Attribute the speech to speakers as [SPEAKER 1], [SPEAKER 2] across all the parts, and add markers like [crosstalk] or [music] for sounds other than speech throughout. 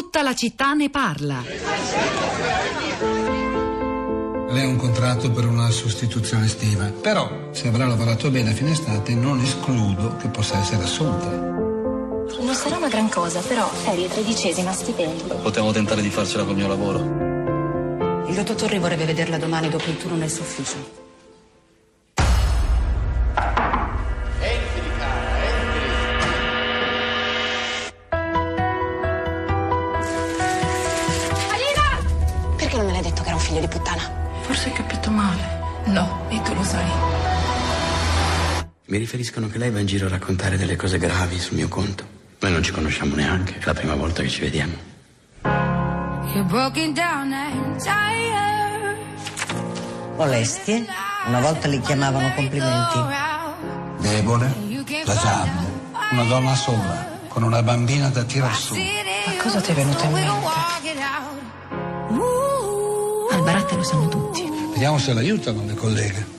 [SPEAKER 1] Tutta la città ne parla.
[SPEAKER 2] Lei ha un contratto per una sostituzione estiva, però se avrà lavorato bene a fine estate non escludo che possa essere assunta.
[SPEAKER 3] Non sarà una gran cosa, però ferie tredicesima, stipendio.
[SPEAKER 4] Potremmo tentare di farcela col mio lavoro.
[SPEAKER 5] Il dottor Torri vorrebbe vederla domani dopo il turno nel suo ufficio. Era un figlio di puttana?
[SPEAKER 6] Forse hai capito male. No, e tu lo sai.
[SPEAKER 7] Mi riferiscono che lei va in giro a raccontare delle cose gravi sul mio conto. Noi non ci conosciamo neanche, è la prima volta che ci vediamo.
[SPEAKER 8] You're broken down and tired.
[SPEAKER 9] Molestie? Una volta li chiamavano complimenti.
[SPEAKER 2] Debole, plagiabile, una donna sola, con una bambina da tirar su.
[SPEAKER 6] Ma cosa ti è venuto in mente?
[SPEAKER 3] Lo sanno tutti.
[SPEAKER 2] Vediamo se l'aiutano le colleghe.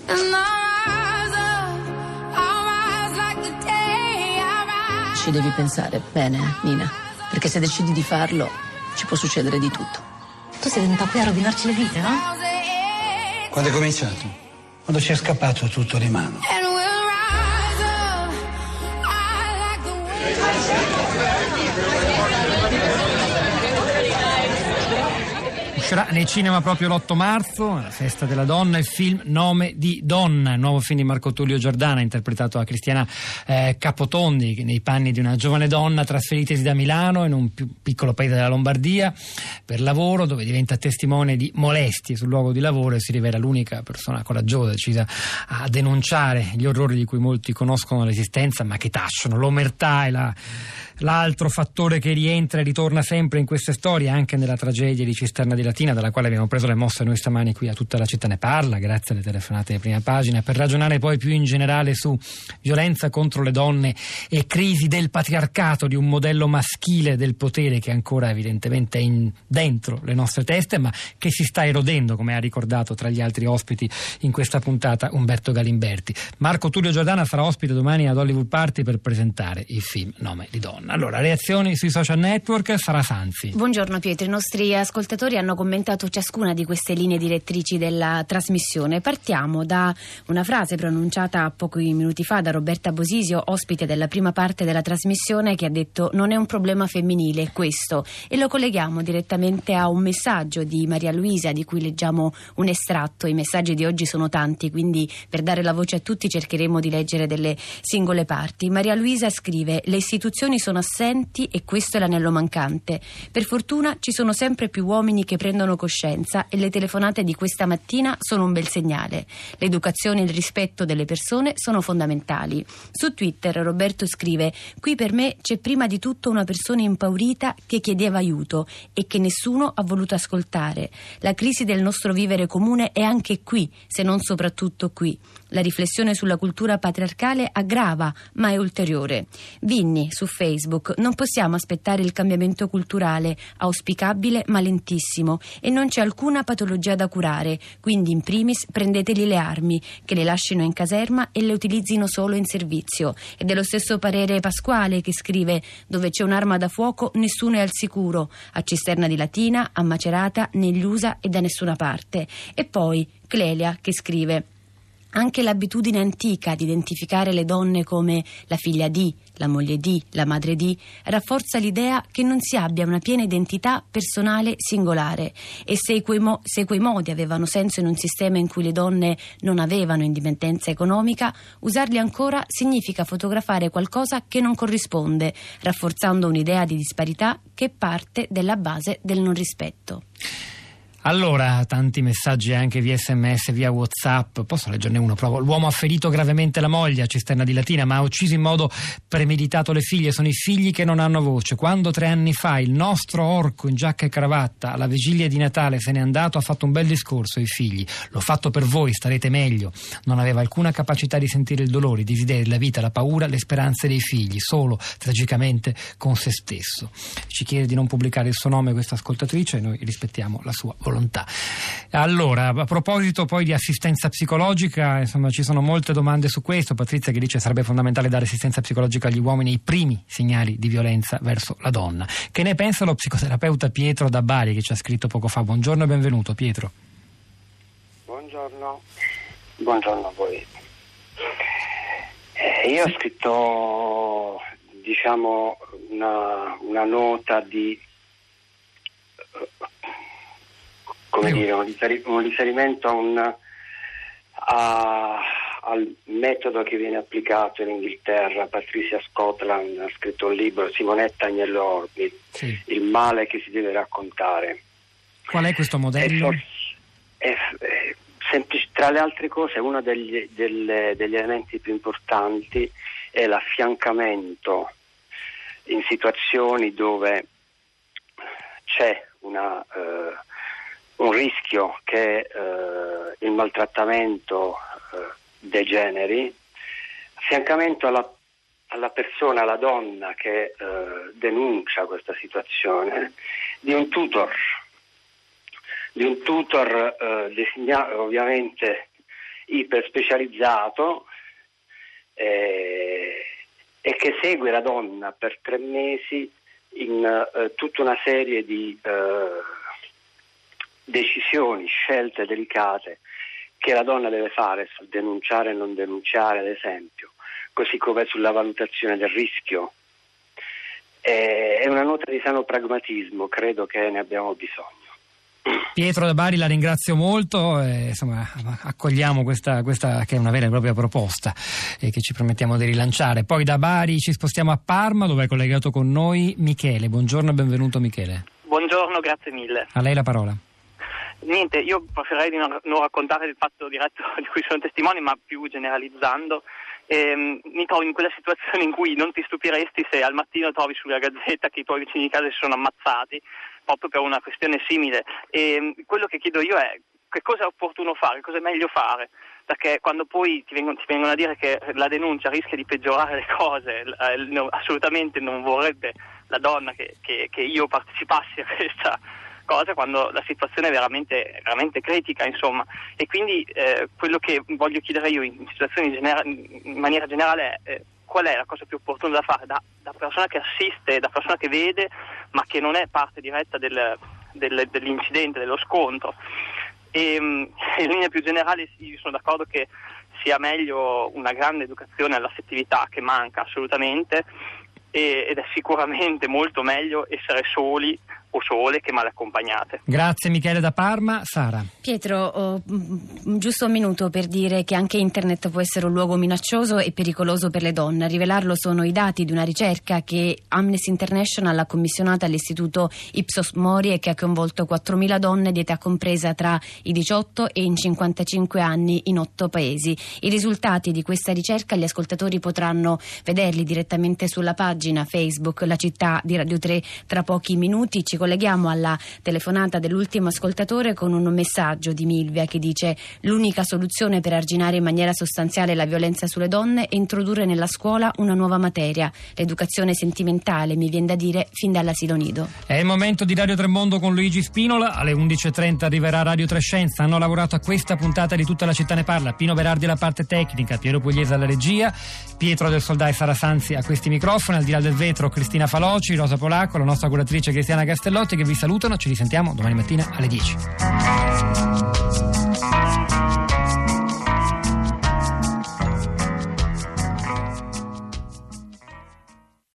[SPEAKER 3] Ci devi pensare bene, Nina, perché se decidi di farlo ci può succedere di tutto.
[SPEAKER 5] Tu sei venuta qui a rovinarci le vite, no?
[SPEAKER 2] Quando è cominciato? Quando ci è scappato tutto di mano.
[SPEAKER 10] Uscirà nei cinema proprio l'8 marzo, la festa della donna, il film Nome di donna, il nuovo film di Marco Tullio Giordana, interpretato da Cristiana eh, Capotondi, nei panni di una giovane donna trasferitesi da Milano in un piccolo paese della Lombardia per lavoro, dove diventa testimone di molestie sul luogo di lavoro e si rivela l'unica persona coraggiosa, decisa a denunciare gli orrori di cui molti conoscono l'esistenza, ma che tacciono l'omertà e la L'altro fattore che rientra e ritorna sempre in queste storie, anche nella tragedia di Cisterna di Latina, dalla quale abbiamo preso le mosse noi stamani qui a tutta la città ne parla, grazie alle telefonate di prima pagina, per ragionare poi più in generale su violenza contro le donne e crisi del patriarcato, di un modello maschile del potere che ancora evidentemente è in, dentro le nostre teste, ma che si sta erodendo, come ha ricordato tra gli altri ospiti in questa puntata Umberto Galimberti. Marco Tullio Giordana sarà ospite domani ad Hollywood Party per presentare il film Nome di donna. Allora, reazioni sui social network, Sara Sanzi.
[SPEAKER 11] Buongiorno Pietro, i nostri ascoltatori hanno commentato ciascuna di queste linee direttrici della trasmissione. Partiamo da una frase pronunciata pochi minuti fa da Roberta Bosisio, ospite della prima parte della trasmissione, che ha detto non è un problema femminile questo e lo colleghiamo direttamente a un messaggio di Maria Luisa di cui leggiamo un estratto. I messaggi di oggi sono tanti, quindi per dare la voce a tutti cercheremo di leggere delle singole parti. Maria Luisa scrive le istituzioni sono assenti e questo è l'anello mancante. Per fortuna ci sono sempre più uomini che prendono coscienza e le telefonate di questa mattina sono un bel segnale. L'educazione e il rispetto delle persone sono fondamentali. Su Twitter Roberto scrive: Qui per me c'è prima di tutto una persona impaurita che chiedeva aiuto e che nessuno ha voluto ascoltare. La crisi del nostro vivere comune è anche qui, se non soprattutto qui. La riflessione sulla cultura patriarcale aggrava, ma è ulteriore. Vinni su Facebook: Non possiamo aspettare il cambiamento culturale, auspicabile ma lentissimo, e non c'è alcuna patologia da curare. Quindi, in primis, prendeteli le armi, che le lasciano in caserma e le utilizzino solo in servizio. È dello stesso parere Pasquale che scrive: Dove c'è un'arma da fuoco, nessuno è al sicuro. A Cisterna di Latina, a Macerata, negli USA e da nessuna parte. E poi Clelia che scrive. Anche l'abitudine antica di identificare le donne come la figlia di, la moglie di, la madre di, rafforza l'idea che non si abbia una piena identità personale singolare e se quei, mo- se quei modi avevano senso in un sistema in cui le donne non avevano indipendenza economica, usarli ancora significa fotografare qualcosa che non corrisponde, rafforzando un'idea di disparità che parte della base del non rispetto.
[SPEAKER 10] Allora, tanti messaggi anche via sms, via whatsapp, posso leggerne uno? Provo. L'uomo ha ferito gravemente la moglie a Cisterna di Latina, ma ha ucciso in modo premeditato le figlie. Sono i figli che non hanno voce. Quando tre anni fa il nostro orco in giacca e cravatta alla vigilia di Natale se n'è andato, ha fatto un bel discorso ai figli. L'ho fatto per voi, starete meglio. Non aveva alcuna capacità di sentire il dolore, i desideri, la vita, la paura, le speranze dei figli, solo tragicamente con se stesso. Ci chiede di non pubblicare il suo nome questa ascoltatrice e noi rispettiamo la sua volontà. Volontà. Allora, a proposito poi di assistenza psicologica, insomma ci sono molte domande su questo. Patrizia che dice che sarebbe fondamentale dare assistenza psicologica agli uomini i primi segnali di violenza verso la donna. Che ne pensa lo psicoterapeuta Pietro da Bari che ci ha scritto poco fa? Buongiorno e benvenuto Pietro.
[SPEAKER 12] Buongiorno, buongiorno a voi. Eh, io ho scritto diciamo una, una nota di come dire, un, riferi- un riferimento a un, a, al metodo che viene applicato in Inghilterra. Patricia Scotland ha scritto un libro, Simonetta Agnello Orbi, sì. Il male che si deve raccontare.
[SPEAKER 10] Qual è questo modello?
[SPEAKER 12] È, è, è semplice, tra le altre cose, uno degli, delle, degli elementi più importanti è l'affiancamento in situazioni dove c'è una, eh, un rischio che eh, il maltrattamento eh, degeneri, affiancamento alla, alla, persona, alla donna che eh, denuncia questa situazione, di un tutor, di un tutor eh, designato ovviamente iperspecializzato eh, e che segue la donna per tre mesi in eh, tutta una serie di decisioni, scelte delicate che la donna deve fare sul denunciare e non denunciare, ad esempio, così come sulla valutazione del rischio. È una nota di sano pragmatismo, credo che ne abbiamo bisogno.
[SPEAKER 10] Pietro da Bari la ringrazio molto, e, insomma, accogliamo questa, questa, che è una vera e propria proposta e che ci permettiamo di rilanciare. Poi da Bari ci spostiamo a Parma dove è collegato con noi Michele. Buongiorno e benvenuto Michele.
[SPEAKER 13] Buongiorno, grazie mille.
[SPEAKER 10] A lei la parola.
[SPEAKER 13] Niente, io preferirei di non, non raccontare il fatto diretto [laughs] di cui sono testimone, ma più generalizzando. Ehm, mi trovo in quella situazione in cui non ti stupiresti se al mattino trovi sulla gazzetta che i tuoi vicini di casa si sono ammazzati proprio per una questione simile. E quello che chiedo io è che cosa è opportuno fare, cosa è meglio fare, perché quando poi ti vengono, ti vengono a dire che la denuncia rischia di peggiorare le cose, eh, assolutamente non vorrebbe la donna che, che, che, io partecipassi a questa cosa quando la situazione è veramente, veramente critica, insomma. E quindi eh, quello che voglio chiedere io in, genera- in maniera generale è eh, qual è la cosa più opportuna da fare da, da, persona che assiste, da persona che vede, ma che non è parte diretta del, del, dell'incidente, dello scontro. E, in linea più generale io sono d'accordo che sia meglio una grande educazione all'affettività che manca assolutamente ed è sicuramente molto meglio essere soli o sole che male accompagnate.
[SPEAKER 10] Grazie Michele da Parma. Sara.
[SPEAKER 11] Pietro, oh, giusto un minuto per dire che anche internet può essere un luogo minaccioso e pericoloso per le donne. A rivelarlo sono i dati di una ricerca che Amnesty International ha commissionato all'istituto Ipsos Mori e che ha coinvolto 4.000 donne di età compresa tra i 18 e i 55 anni in otto paesi. I risultati di questa ricerca gli ascoltatori potranno vederli direttamente sulla pagina Facebook La città di Radio 3 tra pochi minuti. Ci colleghiamo alla telefonata dell'ultimo ascoltatore con un messaggio di Milvia che dice l'unica soluzione per arginare in maniera sostanziale la violenza sulle donne è introdurre nella scuola una nuova materia, l'educazione sentimentale, mi viene da dire fin dall'asilo nido.
[SPEAKER 10] È il momento di Radio Tremondo con Luigi Spinola, alle 11.30 arriverà Radio Trescenza, hanno lavorato a questa puntata di tutta la città ne parla, Pino Berardi alla parte tecnica, Piero Pugliese alla regia, Pietro del Soldai Sara Sanzi a questi microfoni, al di là del vetro Cristina Faloci, Rosa Polacco, la nostra curatrice Cristiana Castellotti che vi salutano, ci risentiamo domani mattina alle 10.